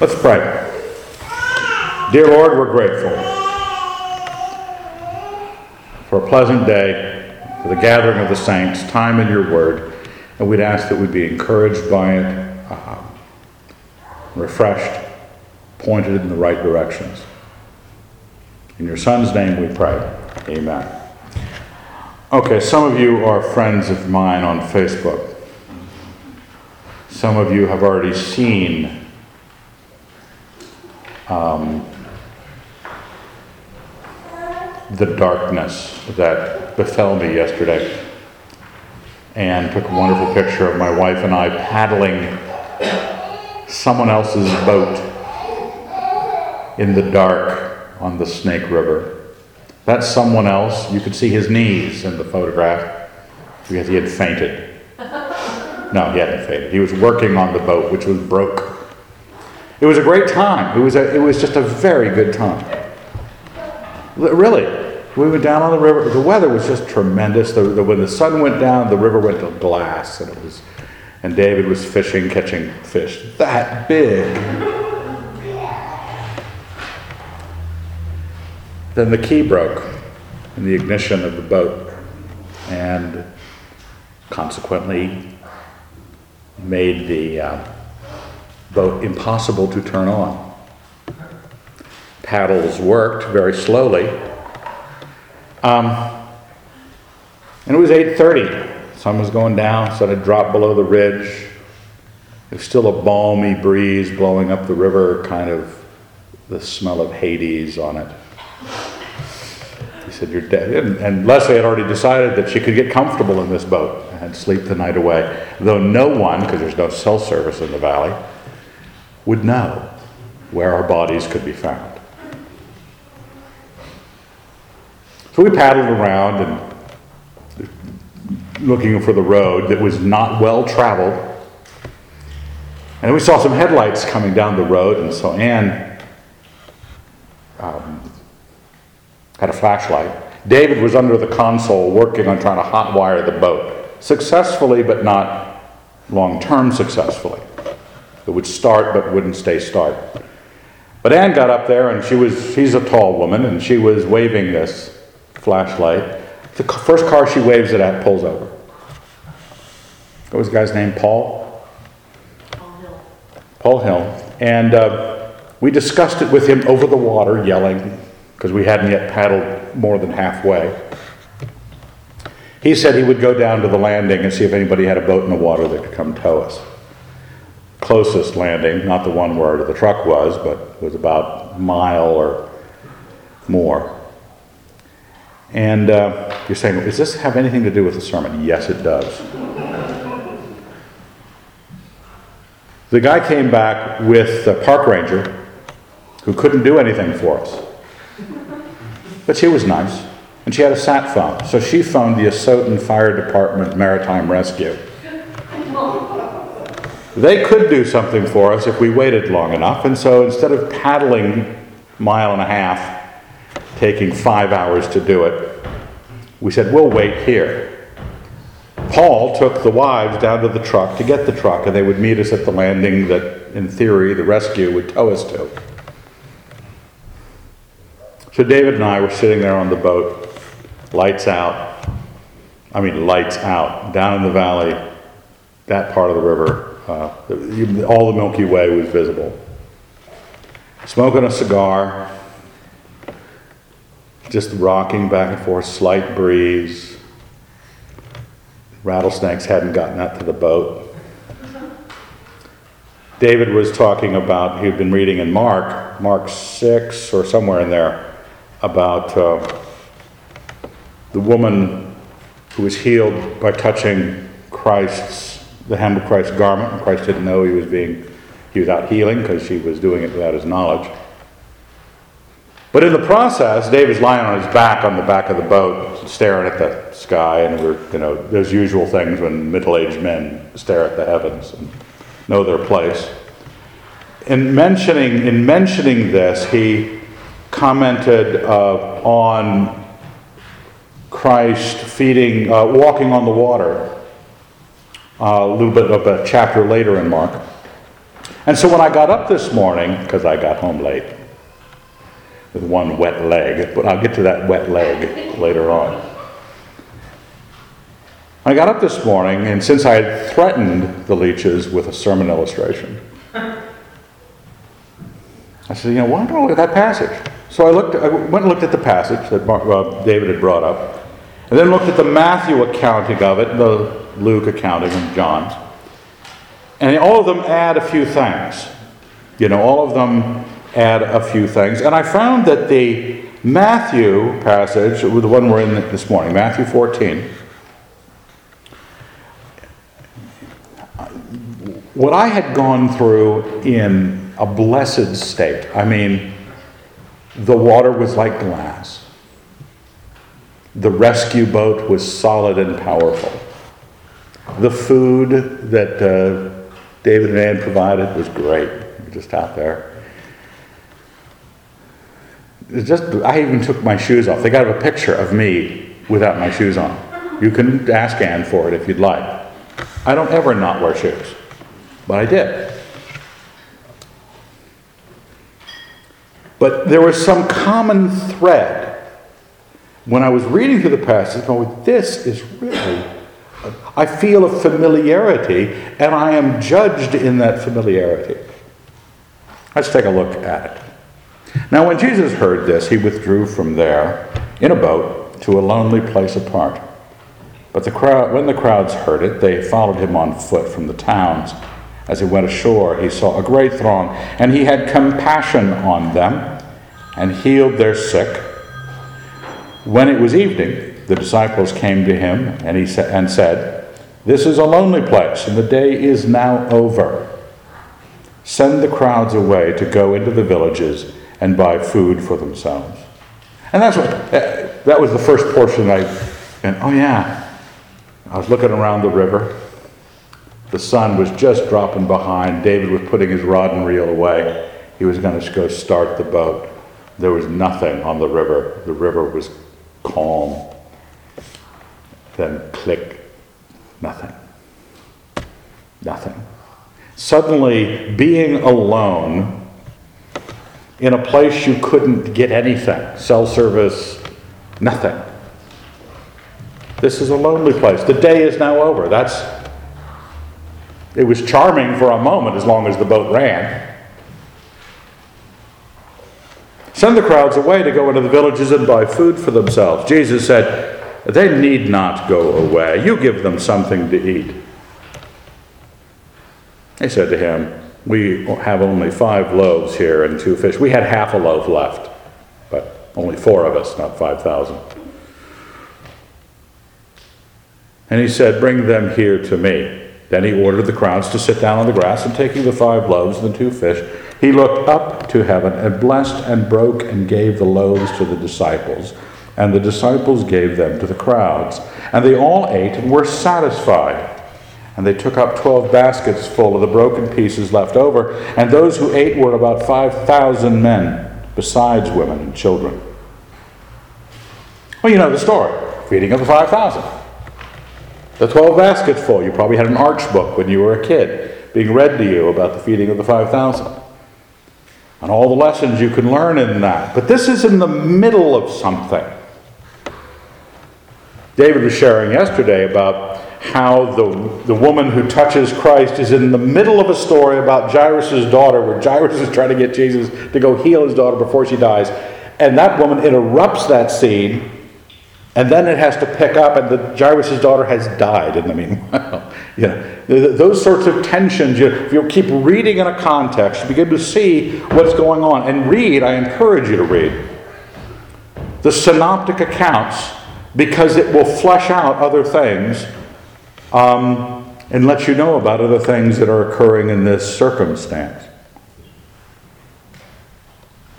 Let's pray. Dear Lord, we're grateful for a pleasant day, for the gathering of the saints, time in your word, and we'd ask that we'd be encouraged by it, uh, refreshed, pointed in the right directions. In your Son's name we pray. Amen. Okay, some of you are friends of mine on Facebook. Some of you have already seen um, the darkness that befell me yesterday and took a wonderful picture of my wife and I paddling someone else's boat in the dark on the Snake River. That's someone else, you could see his knees in the photograph because he had fainted. No, he hadn't fainted. He was working on the boat, which was broke. It was a great time. It was, a, it was just a very good time. Really. We went down on the river. The weather was just tremendous. The, the, when the sun went down, the river went to glass, and it was, and David was fishing, catching fish that big. Then the key broke in the ignition of the boat, and consequently made the uh, boat impossible to turn on. Paddles worked very slowly. Um, and it was 8.30. Sun was going down, sun had dropped below the ridge. There's still a balmy breeze blowing up the river, kind of the smell of Hades on it. He said, You're dead. And, and Leslie had already decided that she could get comfortable in this boat and sleep the night away, though no one, because there's no cell service in the valley, would know where our bodies could be found. So we paddled around and looking for the road that was not well traveled. And we saw some headlights coming down the road, and so Anne um, had a flashlight. David was under the console working on trying to hotwire the boat, successfully, but not long term successfully. It would start, but wouldn't stay start. But Anne got up there, and she was, she's a tall woman, and she was waving this flashlight. The first car she waves it at pulls over. What was the guy's name? Paul? Paul Hill. Paul Hill. And uh, we discussed it with him over the water, yelling, because we hadn't yet paddled more than halfway. He said he would go down to the landing and see if anybody had a boat in the water that could come tow us. Closest landing, not the one where the truck was, but was about a mile or more. And uh, you're saying, does this have anything to do with the sermon? Yes, it does. The guy came back with the park ranger who couldn't do anything for us. But she was nice, and she had a sat phone. So she phoned the Asotin Fire Department Maritime Rescue. They could do something for us if we waited long enough, and so instead of paddling a mile and a half, taking five hours to do it, we said, we'll wait here. Paul took the wives down to the truck to get the truck, and they would meet us at the landing that, in theory, the rescue would tow us to. So David and I were sitting there on the boat, lights out. I mean, lights out, down in the valley, that part of the river. Uh, all the Milky Way was visible. Smoking a cigar, just rocking back and forth, slight breeze. Rattlesnakes hadn't gotten out to the boat. David was talking about, he'd been reading in Mark, Mark 6 or somewhere in there, about uh, the woman who was healed by touching Christ's, the hem of Christ's garment. And Christ didn't know he was being, he was out healing because she was doing it without his knowledge. But in the process, David's lying on his back on the back of the boat, staring at the sky, and we're, you know, those usual things when middle-aged men stare at the heavens and know their place. In mentioning, in mentioning this, he commented uh, on Christ feeding, uh, walking on the water, uh, a little bit of a chapter later in Mark. And so when I got up this morning, because I got home late with one wet leg, but I'll get to that wet leg later on. I got up this morning, and since I had threatened the leeches with a sermon illustration, I said, you know, why don't I look at that passage? So I looked, I went and looked at the passage that uh, David had brought up, and then looked at the Matthew accounting of it, the Luke accounting, and John's. And all of them add a few things. You know, all of them add a few things. And I found that the Matthew passage, the one we're in this morning, Matthew 14, what I had gone through in a blessed state, I mean, the water was like glass. The rescue boat was solid and powerful. The food that uh, David and Ann provided was great, just out there. Just, I even took my shoes off. They got a picture of me without my shoes on. You can ask Ann for it if you'd like. I don't ever not wear shoes. But I did. But there was some common thread when I was reading through the passage, going, this is really, I feel a familiarity, and I am judged in that familiarity. Let's take a look at it. Now, when Jesus heard this, he withdrew from there in a boat to a lonely place apart. But the crowd, when the crowds heard it, they followed him on foot from the towns. As he went ashore, he saw a great throng, and he had compassion on them and healed their sick. When it was evening, the disciples came to him and, he sa- and said, This is a lonely place, and the day is now over. Send the crowds away to go into the villages and buy food for themselves. And that's what, that was the first portion I, and oh yeah, I was looking around the river the sun was just dropping behind. David was putting his rod and reel away. He was going to go start the boat. There was nothing on the river. The river was calm. Then click, nothing. Nothing. Suddenly, being alone in a place you couldn't get anything cell service, nothing. This is a lonely place. The day is now over. That's it was charming for a moment as long as the boat ran. Send the crowds away to go into the villages and buy food for themselves. Jesus said, They need not go away. You give them something to eat. They said to him, We have only five loaves here and two fish. We had half a loaf left, but only four of us, not 5,000. And he said, Bring them here to me. Then he ordered the crowds to sit down on the grass, and taking the five loaves and the two fish, he looked up to heaven and blessed and broke and gave the loaves to the disciples, and the disciples gave them to the crowds. And they all ate and were satisfied. And they took up twelve baskets full of the broken pieces left over, and those who ate were about five thousand men, besides women and children. Well, you know the story feeding of the five thousand. The 12 baskets full. You probably had an Arch book when you were a kid being read to you about the feeding of the 5,000. And all the lessons you can learn in that. But this is in the middle of something. David was sharing yesterday about how the, the woman who touches Christ is in the middle of a story about Jairus' daughter, where Jairus is trying to get Jesus to go heal his daughter before she dies. And that woman interrupts that scene and then it has to pick up, and the Jairus' daughter has died in the meanwhile. you know, those sorts of tensions, you, if you keep reading in a context, you begin to see what's going on. And read, I encourage you to read the synoptic accounts because it will flesh out other things um, and let you know about other things that are occurring in this circumstance.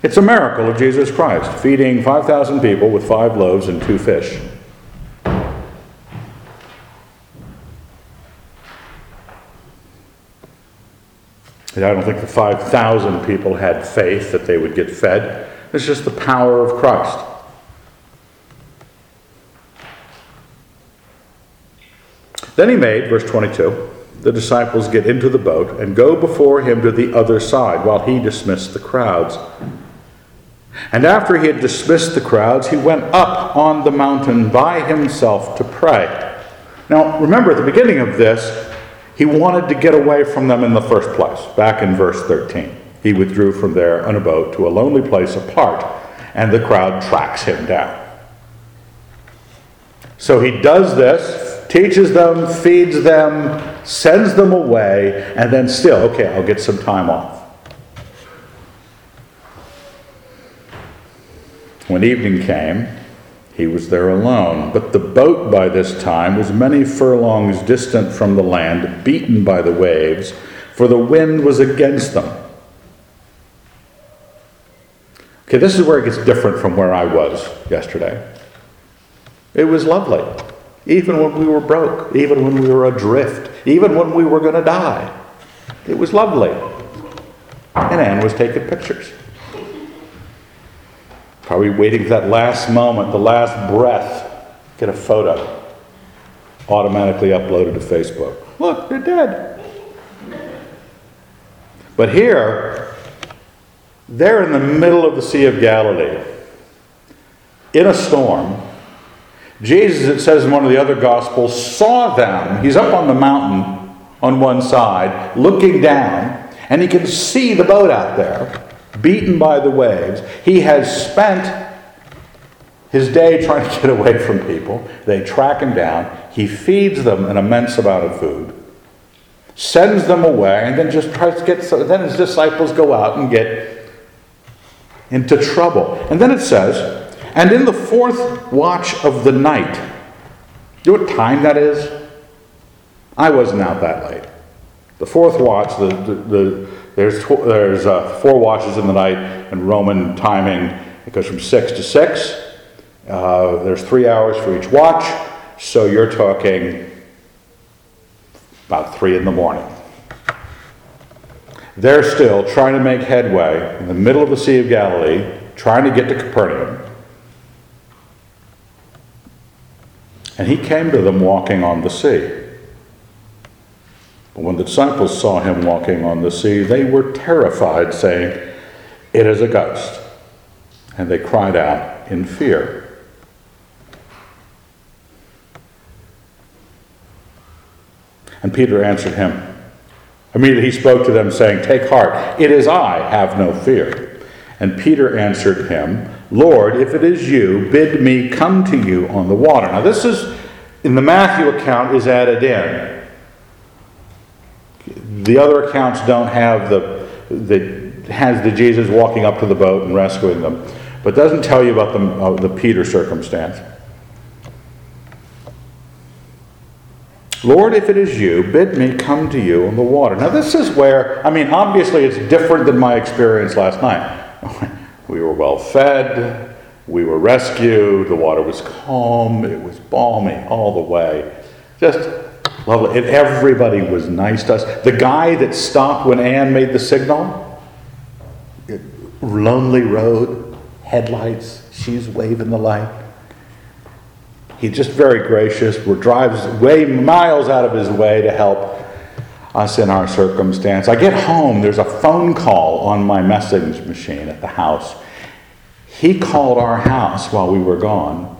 It's a miracle of Jesus Christ, feeding 5,000 people with five loaves and two fish. And I don't think the 5,000 people had faith that they would get fed. It's just the power of Christ. Then he made, verse 22, the disciples get into the boat and go before him to the other side while he dismissed the crowds. And after he had dismissed the crowds, he went up on the mountain by himself to pray. Now, remember at the beginning of this, he wanted to get away from them in the first place, back in verse 13. He withdrew from there on a boat to a lonely place apart, and the crowd tracks him down. So he does this, teaches them, feeds them, sends them away, and then still, okay, I'll get some time off. When evening came, he was there alone, but the boat by this time was many furlongs distant from the land, beaten by the waves, for the wind was against them. Okay, this is where it gets different from where I was yesterday. It was lovely, even when we were broke, even when we were adrift, even when we were going to die. It was lovely. And Anne was taking pictures. Probably waiting for that last moment, the last breath, get a photo automatically uploaded to Facebook. Look, they're dead. But here, they're in the middle of the Sea of Galilee, in a storm. Jesus, it says in one of the other Gospels, saw them. He's up on the mountain on one side, looking down, and he can see the boat out there beaten by the waves. He has spent his day trying to get away from people. They track him down. He feeds them an immense amount of food, sends them away, and then just tries to get. Then his disciples go out and get into trouble. And then it says, and in the fourth watch of the night. You know what time that is? I wasn't out that late. The fourth watch, the, the, the there's, tw- there's uh, four watches in the night, and Roman timing, it goes from 6 to 6. Uh, there's three hours for each watch, so you're talking about 3 in the morning. They're still trying to make headway in the middle of the Sea of Galilee, trying to get to Capernaum. And he came to them walking on the sea. But when the disciples saw him walking on the sea, they were terrified, saying, It is a ghost. And they cried out in fear. And Peter answered him. Immediately he spoke to them, saying, Take heart, it is I, have no fear. And Peter answered him, Lord, if it is you, bid me come to you on the water. Now, this is, in the Matthew account, is added in. The other accounts don't have the, the has the Jesus walking up to the boat and rescuing them, but doesn't tell you about the, uh, the Peter circumstance. Lord, if it is you, bid me come to you on the water. Now, this is where, I mean, obviously it's different than my experience last night. we were well fed, we were rescued, the water was calm, it was balmy all the way. Just Lovely. And everybody was nice to us. The guy that stopped when Anne made the signal, lonely road, headlights, she's waving the light. He's just very gracious. We're drives way miles out of his way to help us in our circumstance. I get home, there's a phone call on my message machine at the house. He called our house while we were gone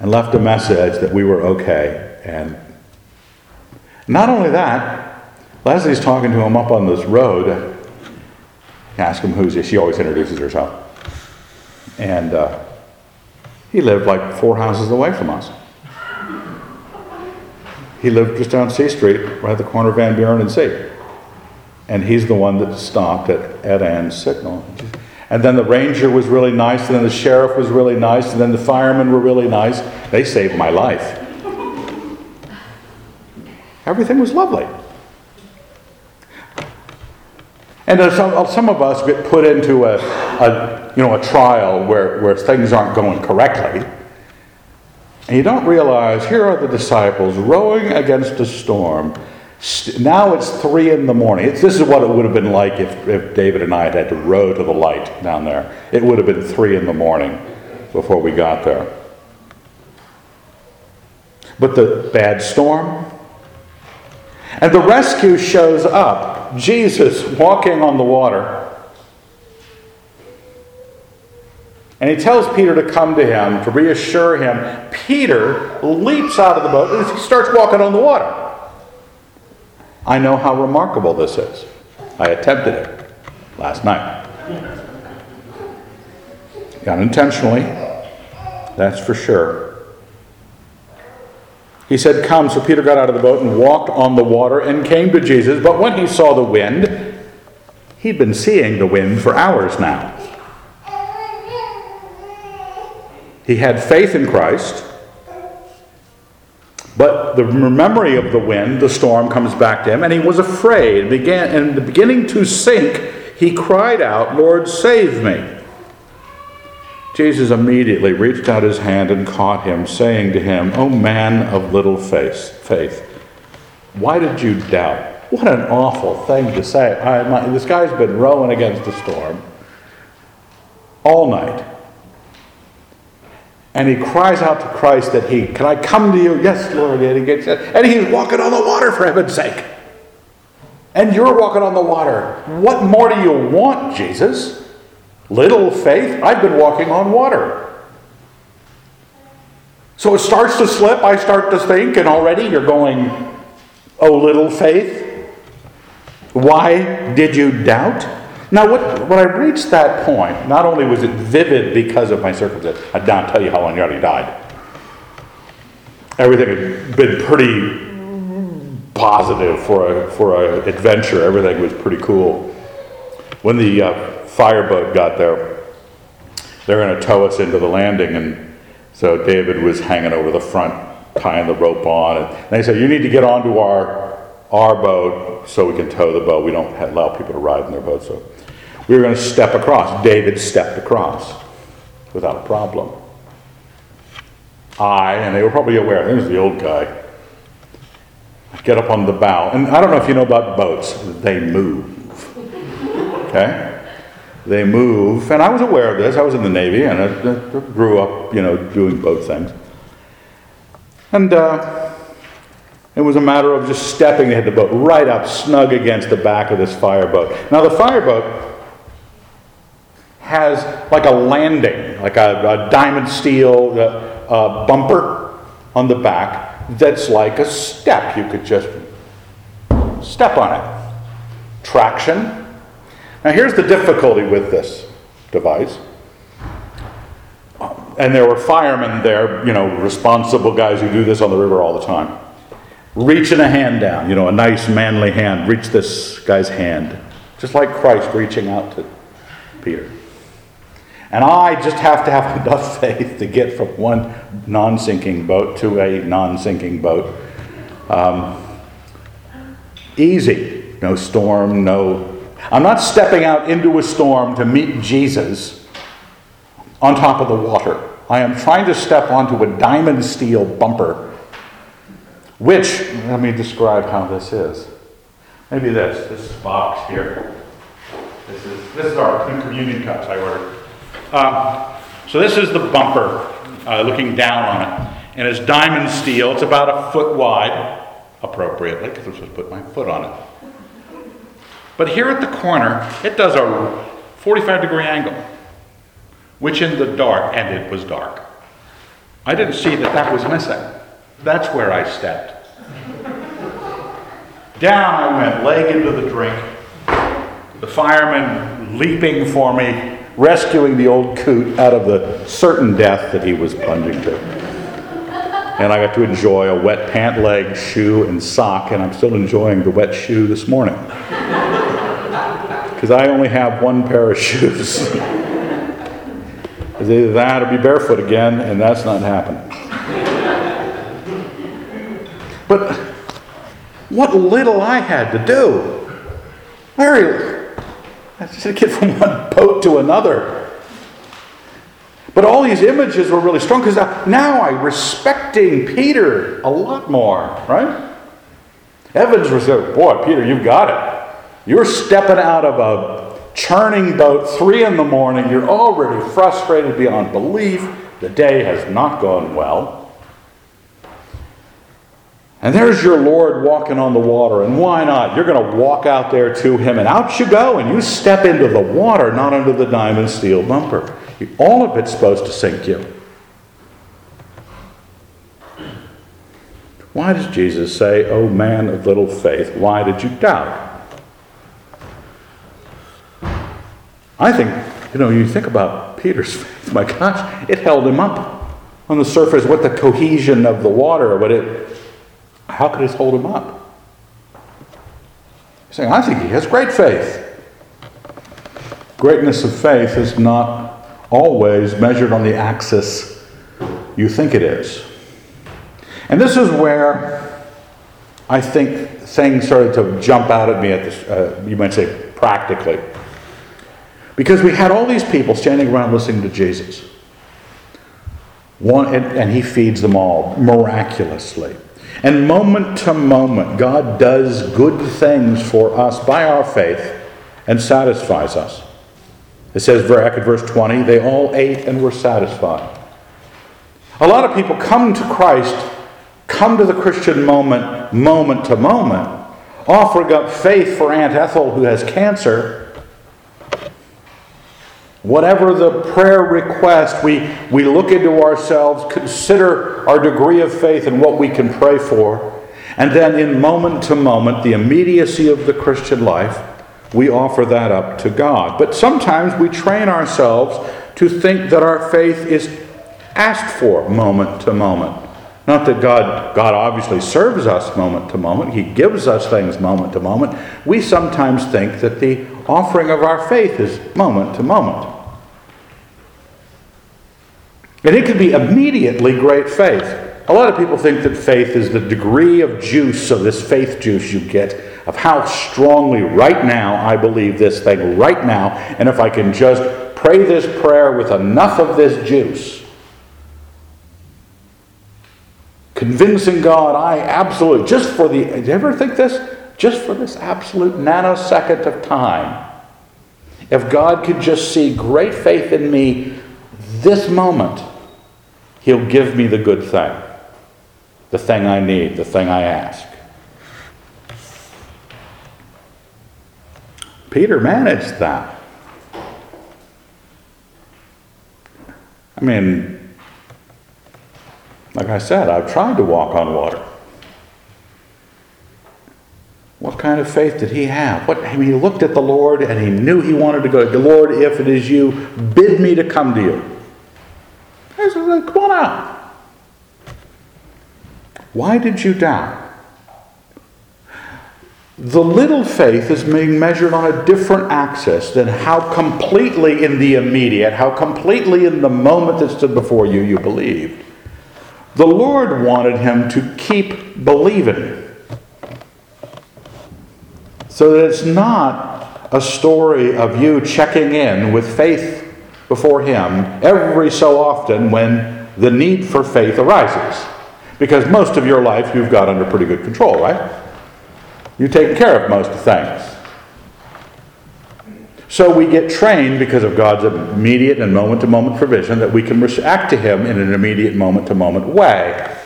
and left a message that we were okay and not only that, Leslie's talking to him up on this road. Ask him who's he. She always introduces herself. And uh, he lived like four houses away from us. He lived just down C Street, right at the corner of Van Buren and C. And he's the one that stopped at, at Ann's signal. And then the ranger was really nice, and then the sheriff was really nice, and then the firemen were really nice. They saved my life. Everything was lovely. And uh, some, uh, some of us get put into a, a, you know, a trial where, where things aren't going correctly. And you don't realize here are the disciples rowing against a storm. Now it's three in the morning. It's, this is what it would have been like if, if David and I had had to row to the light down there. It would have been three in the morning before we got there. But the bad storm, And the rescue shows up Jesus walking on the water. And he tells Peter to come to him to reassure him. Peter leaps out of the boat and he starts walking on the water. I know how remarkable this is. I attempted it last night. Unintentionally, that's for sure. He said, Come. So Peter got out of the boat and walked on the water and came to Jesus. But when he saw the wind, he'd been seeing the wind for hours now. He had faith in Christ, but the memory of the wind, the storm, comes back to him, and he was afraid. Began, and the beginning to sink, he cried out, Lord, save me. Jesus immediately reached out his hand and caught him, saying to him, O man of little faith, faith, why did you doubt? What an awful thing to say. I, my, this guy's been rowing against the storm all night. And he cries out to Christ that he, can I come to you? Yes, Lord. And, he gets, and he's walking on the water for heaven's sake. And you're walking on the water. What more do you want, Jesus? Little faith? I've been walking on water. So it starts to slip. I start to think, and already you're going, Oh, little faith. Why did you doubt? Now, what, when I reached that point, not only was it vivid because of my circumstance, I don't tell you how long he already died. Everything had been pretty positive for a for an adventure. Everything was pretty cool. When the uh, fireboat got there, they're going to tow us into the landing, and so David was hanging over the front, tying the rope on, and they said, "You need to get onto our our boat so we can tow the boat. We don't allow people to ride in their boat, so." We were going to step across. David stepped across without a problem. I, and they were probably aware, there's the old guy, get up on the bow. And I don't know if you know about boats, they move. Okay? They move. And I was aware of this. I was in the Navy and I, grew up, you know, doing boat things. And uh, it was a matter of just stepping ahead the boat right up, snug against the back of this fireboat. Now, the fireboat has like a landing, like a, a diamond steel uh, uh, bumper on the back that's like a step. You could just step on it. Traction. Now, here's the difficulty with this device. And there were firemen there, you know, responsible guys who do this on the river all the time. Reaching a hand down, you know, a nice manly hand, reach this guy's hand. Just like Christ reaching out to Peter. And I just have to have enough faith to get from one non sinking boat to a non sinking boat. Um, easy. No storm, no. I'm not stepping out into a storm to meet Jesus on top of the water. I am trying to step onto a diamond steel bumper, which, let me describe how this is. Maybe this, this box here. This is, this is our communion cups I ordered. Um, so this is the bumper uh, looking down on it. And it's diamond steel. It's about a foot wide, appropriately, because I'm supposed to put my foot on it. But here at the corner, it does a 45 degree angle, which in the dark, and it was dark, I didn't see that that was missing. That's where I stepped. Down I went, leg into the drink. The fireman leaping for me, rescuing the old coot out of the certain death that he was plunging to. And I got to enjoy a wet pant leg, shoe, and sock, and I'm still enjoying the wet shoe this morning. Because I only have one pair of shoes. it's either that or be barefoot again, and that's not happening. But what little I had to do. Very I just get from one boat to another. But all these images were really strong because now I'm respecting Peter a lot more, right? Evans was like, boy, Peter, you've got it. You're stepping out of a churning boat, three in the morning. You're already frustrated beyond belief. The day has not gone well. And there's your Lord walking on the water, and why not? You're going to walk out there to him, and out you go, and you step into the water, not into the diamond steel bumper. All of it's supposed to sink you. Why does Jesus say, Oh man of little faith, why did you doubt? I think, you know, you think about Peter's faith, my gosh, it held him up on the surface with the cohesion of the water, but it how could it hold him up? He's saying, I think he has great faith. Greatness of faith is not always measured on the axis you think it is. And this is where I think things started to jump out at me at this, uh, you might say practically. Because we had all these people standing around listening to Jesus. One, and, and he feeds them all miraculously. And moment to moment, God does good things for us by our faith and satisfies us. It says back at verse 20, they all ate and were satisfied. A lot of people come to Christ, come to the Christian moment, moment to moment, offering up faith for Aunt Ethel who has cancer Whatever the prayer request, we, we look into ourselves, consider our degree of faith and what we can pray for. And then, in moment to moment, the immediacy of the Christian life, we offer that up to God. But sometimes we train ourselves to think that our faith is asked for moment to moment. Not that God, God obviously serves us moment to moment, He gives us things moment to moment. We sometimes think that the offering of our faith is moment to moment. And it can be immediately great faith. A lot of people think that faith is the degree of juice, of this faith juice you get, of how strongly right now I believe this thing right now, and if I can just pray this prayer with enough of this juice, convincing God, I absolutely, just for the, do you ever think this? Just for this absolute nanosecond of time, if God could just see great faith in me this moment, He'll give me the good thing, the thing I need, the thing I ask. Peter managed that. I mean, like I said, I've tried to walk on water. What kind of faith did he have? What, I mean, he looked at the Lord and he knew he wanted to go. Lord, if it is you, bid me to come to you. I said, come on out. Why did you doubt? The little faith is being measured on a different axis than how completely in the immediate, how completely in the moment that stood before you, you believed. The Lord wanted him to keep believing. So that it's not a story of you checking in with faith before Him every so often when the need for faith arises. Because most of your life you've got under pretty good control, right? You've taken care of most things. So we get trained because of God's immediate and moment to moment provision that we can react to Him in an immediate moment to moment way.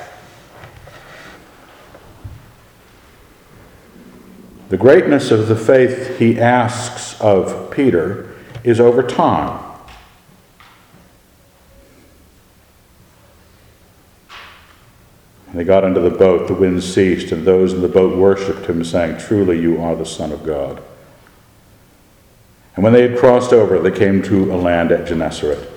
The greatness of the faith he asks of Peter is over time. They got into the boat, the wind ceased, and those in the boat worshipped him, saying, Truly you are the Son of God. And when they had crossed over, they came to a land at Gennesaret.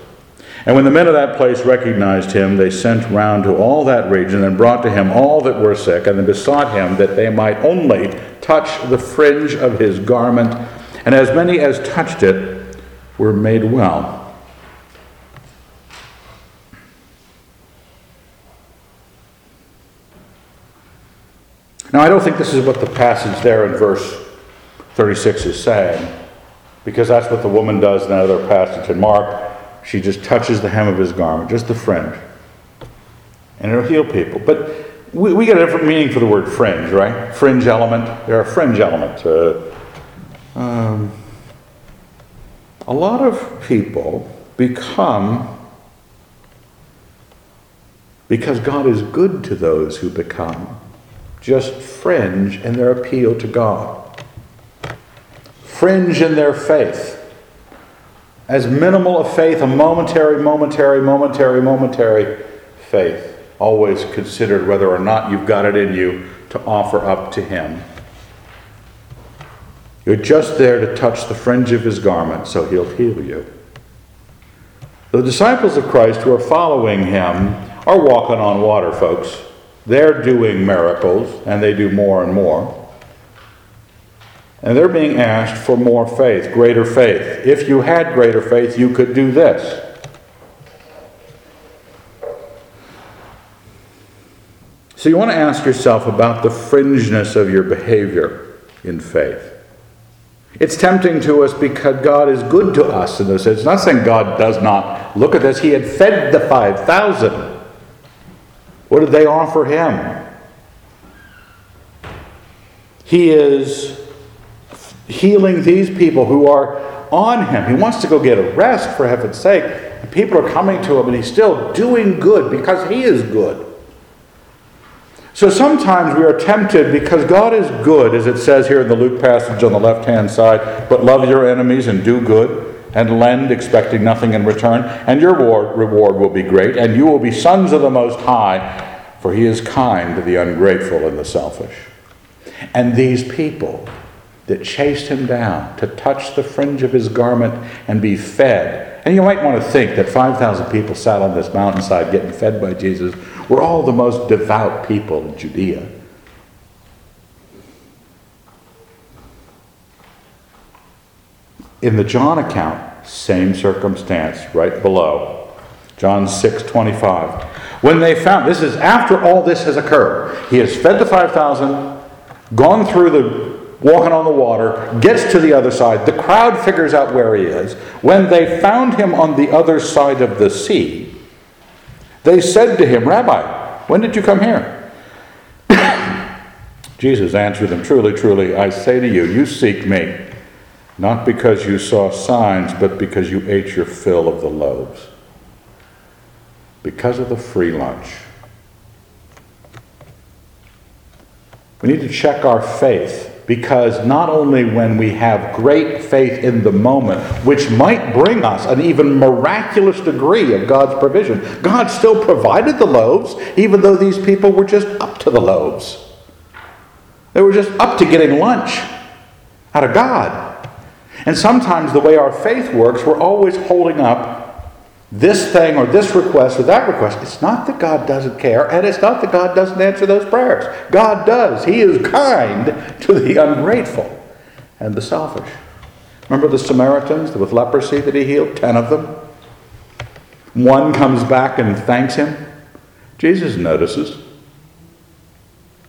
And when the men of that place recognized him, they sent round to all that region and brought to him all that were sick, and besought him that they might only touch the fringe of his garment. And as many as touched it were made well. Now, I don't think this is what the passage there in verse 36 is saying, because that's what the woman does in another passage in Mark. She just touches the hem of his garment, just the fringe, and it'll heal people. But we, we get a different meaning for the word fringe, right? Fringe element. There are fringe elements. Uh, um, a lot of people become because God is good to those who become just fringe in their appeal to God, fringe in their faith. As minimal a faith, a momentary, momentary, momentary, momentary faith, always considered whether or not you've got it in you to offer up to Him. You're just there to touch the fringe of His garment so He'll heal you. The disciples of Christ who are following Him are walking on water, folks. They're doing miracles, and they do more and more. And they're being asked for more faith, greater faith. If you had greater faith, you could do this. So you want to ask yourself about the fringeness of your behavior in faith. It's tempting to us because God is good to us in this. It's not saying God does not. Look at this. He had fed the 5,000. What did they offer him? He is healing these people who are on him. He wants to go get a rest, for heaven's sake. And people are coming to him, and he's still doing good because he is good. So sometimes we are tempted because God is good, as it says here in the Luke passage on the left hand side, but love your enemies and do good and lend, expecting nothing in return, and your reward, reward will be great, and you will be sons of the Most High, for he is kind to the ungrateful and the selfish. And these people that chased him down to touch the fringe of his garment and be fed. And you might want to think that 5,000 people sat on this mountainside getting fed by Jesus were all the most devout people in Judea. In the John account, same circumstance right below. John 6 25. When they found, this is after all this has occurred. He has fed the 5,000, gone through the walking on the water, gets to the other side. The crowd figures out where he is. When they found him on the other side of the sea, they said to him, Rabbi, when did you come here? Jesus answered them, Truly, truly, I say to you, you seek me, not because you saw signs, but because you ate your fill of the loaves. Because of the free lunch. We need to check our faith because not only when we have great faith in the moment, which might bring us an even miraculous degree of God's provision, God still provided the loaves, even though these people were just up to the loaves. They were just up to getting lunch out of God. And sometimes the way our faith works, we're always holding up this thing or this request or that request. It's not that God doesn't care, and it's not that God doesn't answer those prayers. God does. He is kind to the ungrateful and the selfish. Remember the Samaritans with leprosy that he healed? Ten of them. One comes back and thanks him. Jesus notices.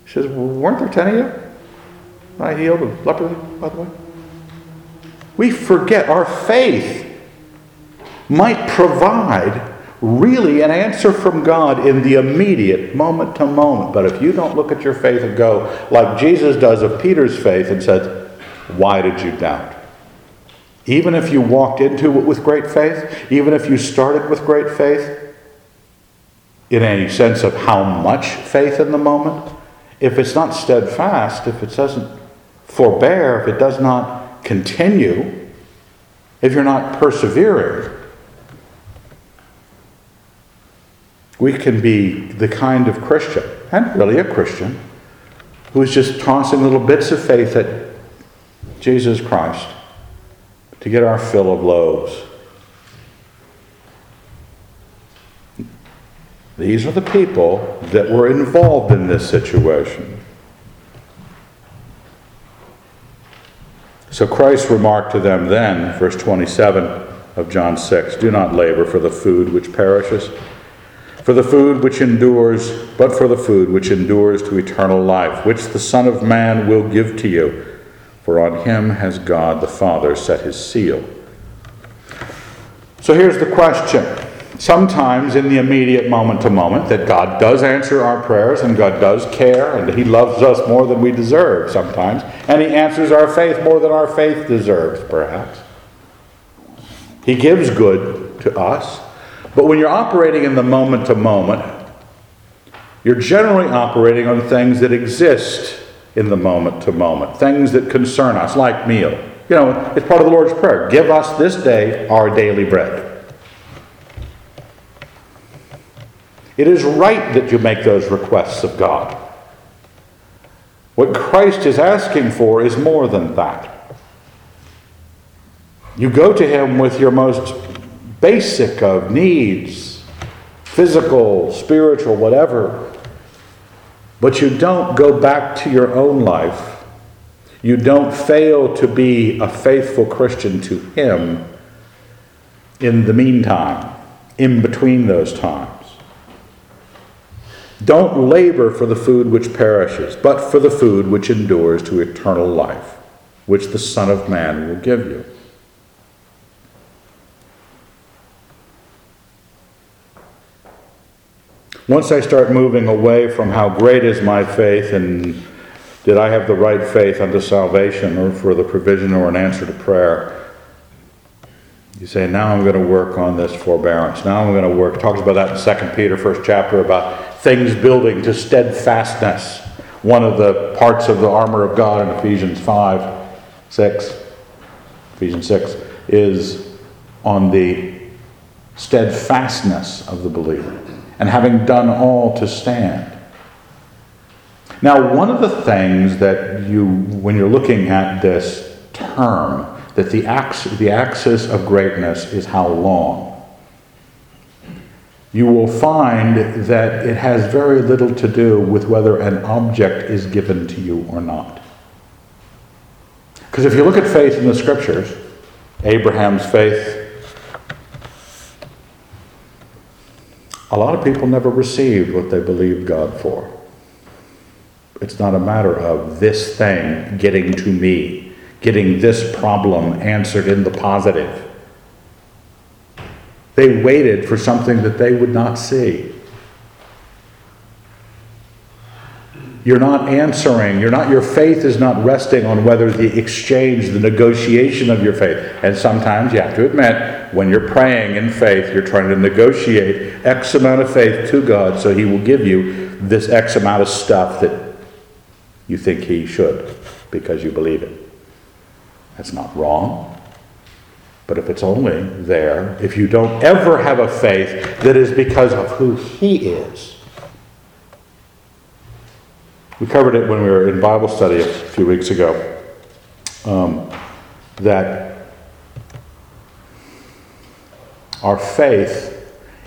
He says, well, Weren't there ten of you? I healed of leprosy, by the way. We forget our faith might provide really an answer from God in the immediate, moment to moment. But if you don't look at your faith and go like Jesus does of Peter's faith and said, Why did you doubt? Even if you walked into it with great faith, even if you started with great faith, in a sense of how much faith in the moment, if it's not steadfast, if it doesn't forbear, if it does not continue, if you're not persevering, We can be the kind of Christian, and really a Christian, who is just tossing little bits of faith at Jesus Christ to get our fill of loaves. These are the people that were involved in this situation. So Christ remarked to them then, verse 27 of John 6 Do not labor for the food which perishes for the food which endures, but for the food which endures to eternal life, which the Son of Man will give to you. For on him has God the Father set his seal. So here's the question. Sometimes, in the immediate moment to moment, that God does answer our prayers and God does care and He loves us more than we deserve sometimes, and He answers our faith more than our faith deserves, perhaps. He gives good to us. But when you're operating in the moment to moment, you're generally operating on things that exist in the moment to moment, things that concern us, like meal. You know, it's part of the Lord's Prayer. Give us this day our daily bread. It is right that you make those requests of God. What Christ is asking for is more than that. You go to Him with your most basic of needs physical, spiritual, whatever. But you don't go back to your own life. You don't fail to be a faithful Christian to Him in the meantime, in between those times. Don't labor for the food which perishes, but for the food which endures to eternal life, which the Son of Man will give you. Once I start moving away from how great is my faith and did I have the right faith unto salvation or for the provision or an answer to prayer, you say, now I'm going to work on this forbearance. Now I'm going to work. It talks about that in 2 Peter, first chapter, about things building to steadfastness. One of the parts of the armor of God in Ephesians 5, 6, Ephesians 6, is on the steadfastness of the believer and having done all to stand. Now, one of the things that you, when you're looking at this term, that the, axis, the axis of greatness is how long. You will find that it has very little to do with whether an object is given to you or not. Because if you look at faith in the scriptures, Abraham's faith A lot of people never received what they believed God for. It's not a matter of this thing getting to me, getting this problem answered in the positive. They waited for something that they would not see. You're not answering, you're not, your faith is not resting on whether the exchange, the negotiation of your faith. And sometimes you have to admit, when you're praying in faith, you're trying to negotiate X amount of faith to God so He will give you this X amount of stuff that you think He should because you believe it. That's not wrong. But if it's only there, if you don't ever have a faith that is because of who He is, we covered it when we were in Bible study a few weeks ago. Um, that our faith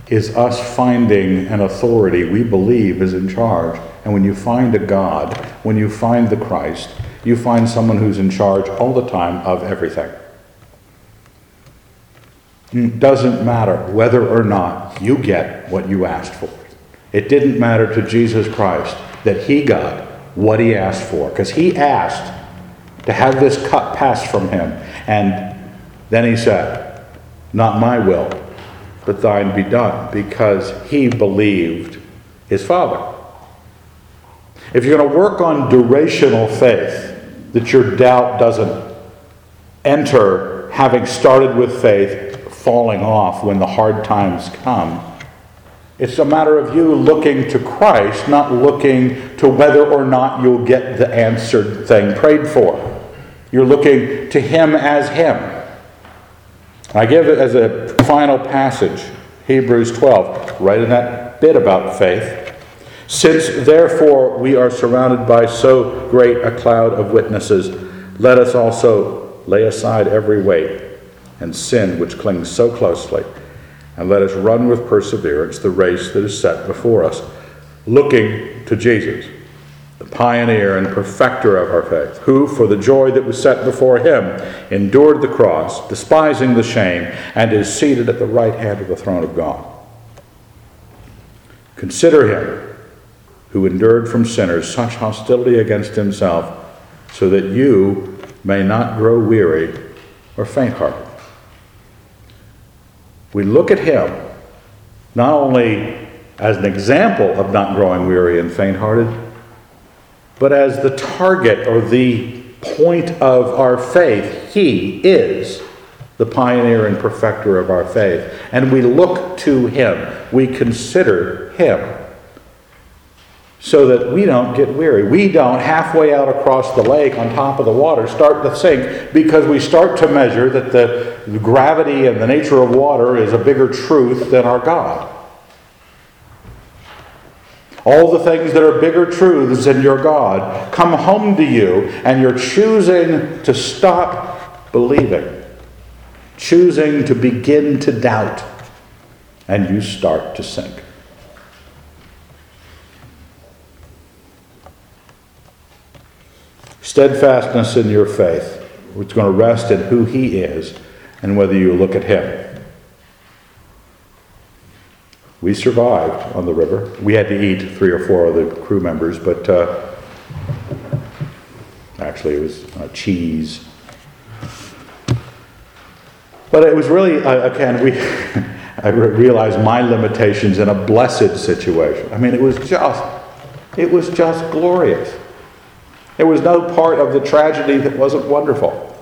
is us finding an authority we believe is in charge. And when you find a God, when you find the Christ, you find someone who's in charge all the time of everything. It doesn't matter whether or not you get what you asked for. It didn't matter to Jesus Christ that he got what he asked for. Because he asked to have this cup passed from him. And then he said, Not my will, but thine be done. Because he believed his Father. If you're going to work on durational faith, that your doubt doesn't enter having started with faith, falling off when the hard times come it's a matter of you looking to Christ, not looking to whether or not you'll get the answered thing prayed for. You're looking to Him as Him. I give it as a final passage, Hebrews 12, right in that bit about faith. Since therefore we are surrounded by so great a cloud of witnesses, let us also lay aside every weight and sin which clings so closely and let us run with perseverance the race that is set before us, looking to Jesus, the pioneer and perfecter of our faith, who, for the joy that was set before him, endured the cross, despising the shame, and is seated at the right hand of the throne of God. Consider him who endured from sinners such hostility against himself, so that you may not grow weary or faint hearted we look at him not only as an example of not growing weary and faint hearted, but as the target or the point of our faith. He is the pioneer and perfecter of our faith. And we look to him, we consider him. So that we don't get weary. We don't halfway out across the lake on top of the water start to sink because we start to measure that the gravity and the nature of water is a bigger truth than our God. All the things that are bigger truths than your God come home to you, and you're choosing to stop believing, choosing to begin to doubt, and you start to sink. Steadfastness in your faith, it's going to rest in who He is and whether you look at Him. We survived on the river. We had to eat three or four of the crew members, but uh, actually it was uh, cheese. But it was really, uh, again, we, I realized my limitations in a blessed situation. I mean, it was just, it was just glorious. There was no part of the tragedy that wasn't wonderful.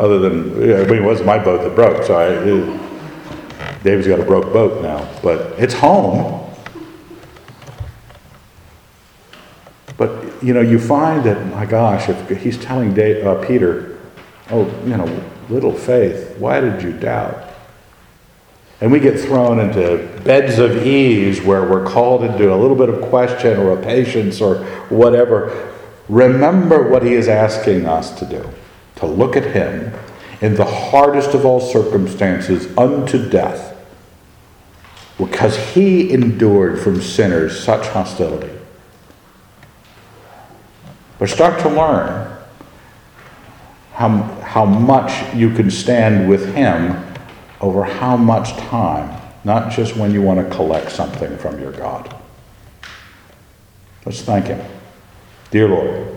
Other than, I mean, it was my boat that broke, so I, it, Dave's got a broke boat now, but it's home. But, you know, you find that, my gosh, if he's telling Dave, uh, Peter, oh, you know, little faith, why did you doubt? And we get thrown into beds of ease where we're called into a little bit of question or a patience or whatever. Remember what he is asking us to do to look at him in the hardest of all circumstances unto death, because he endured from sinners such hostility. But start to learn how, how much you can stand with him over how much time, not just when you want to collect something from your God. Let's thank Him. Dear Lord,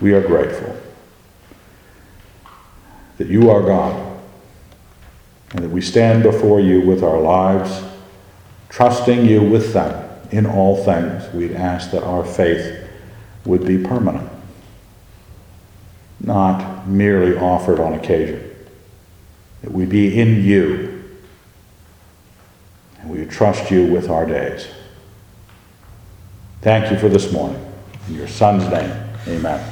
we are grateful that you are God and that we stand before you with our lives, trusting you with them in all things. We'd ask that our faith would be permanent, not merely offered on occasion that we be in you, and we trust you with our days. Thank you for this morning. In your Son's name, amen.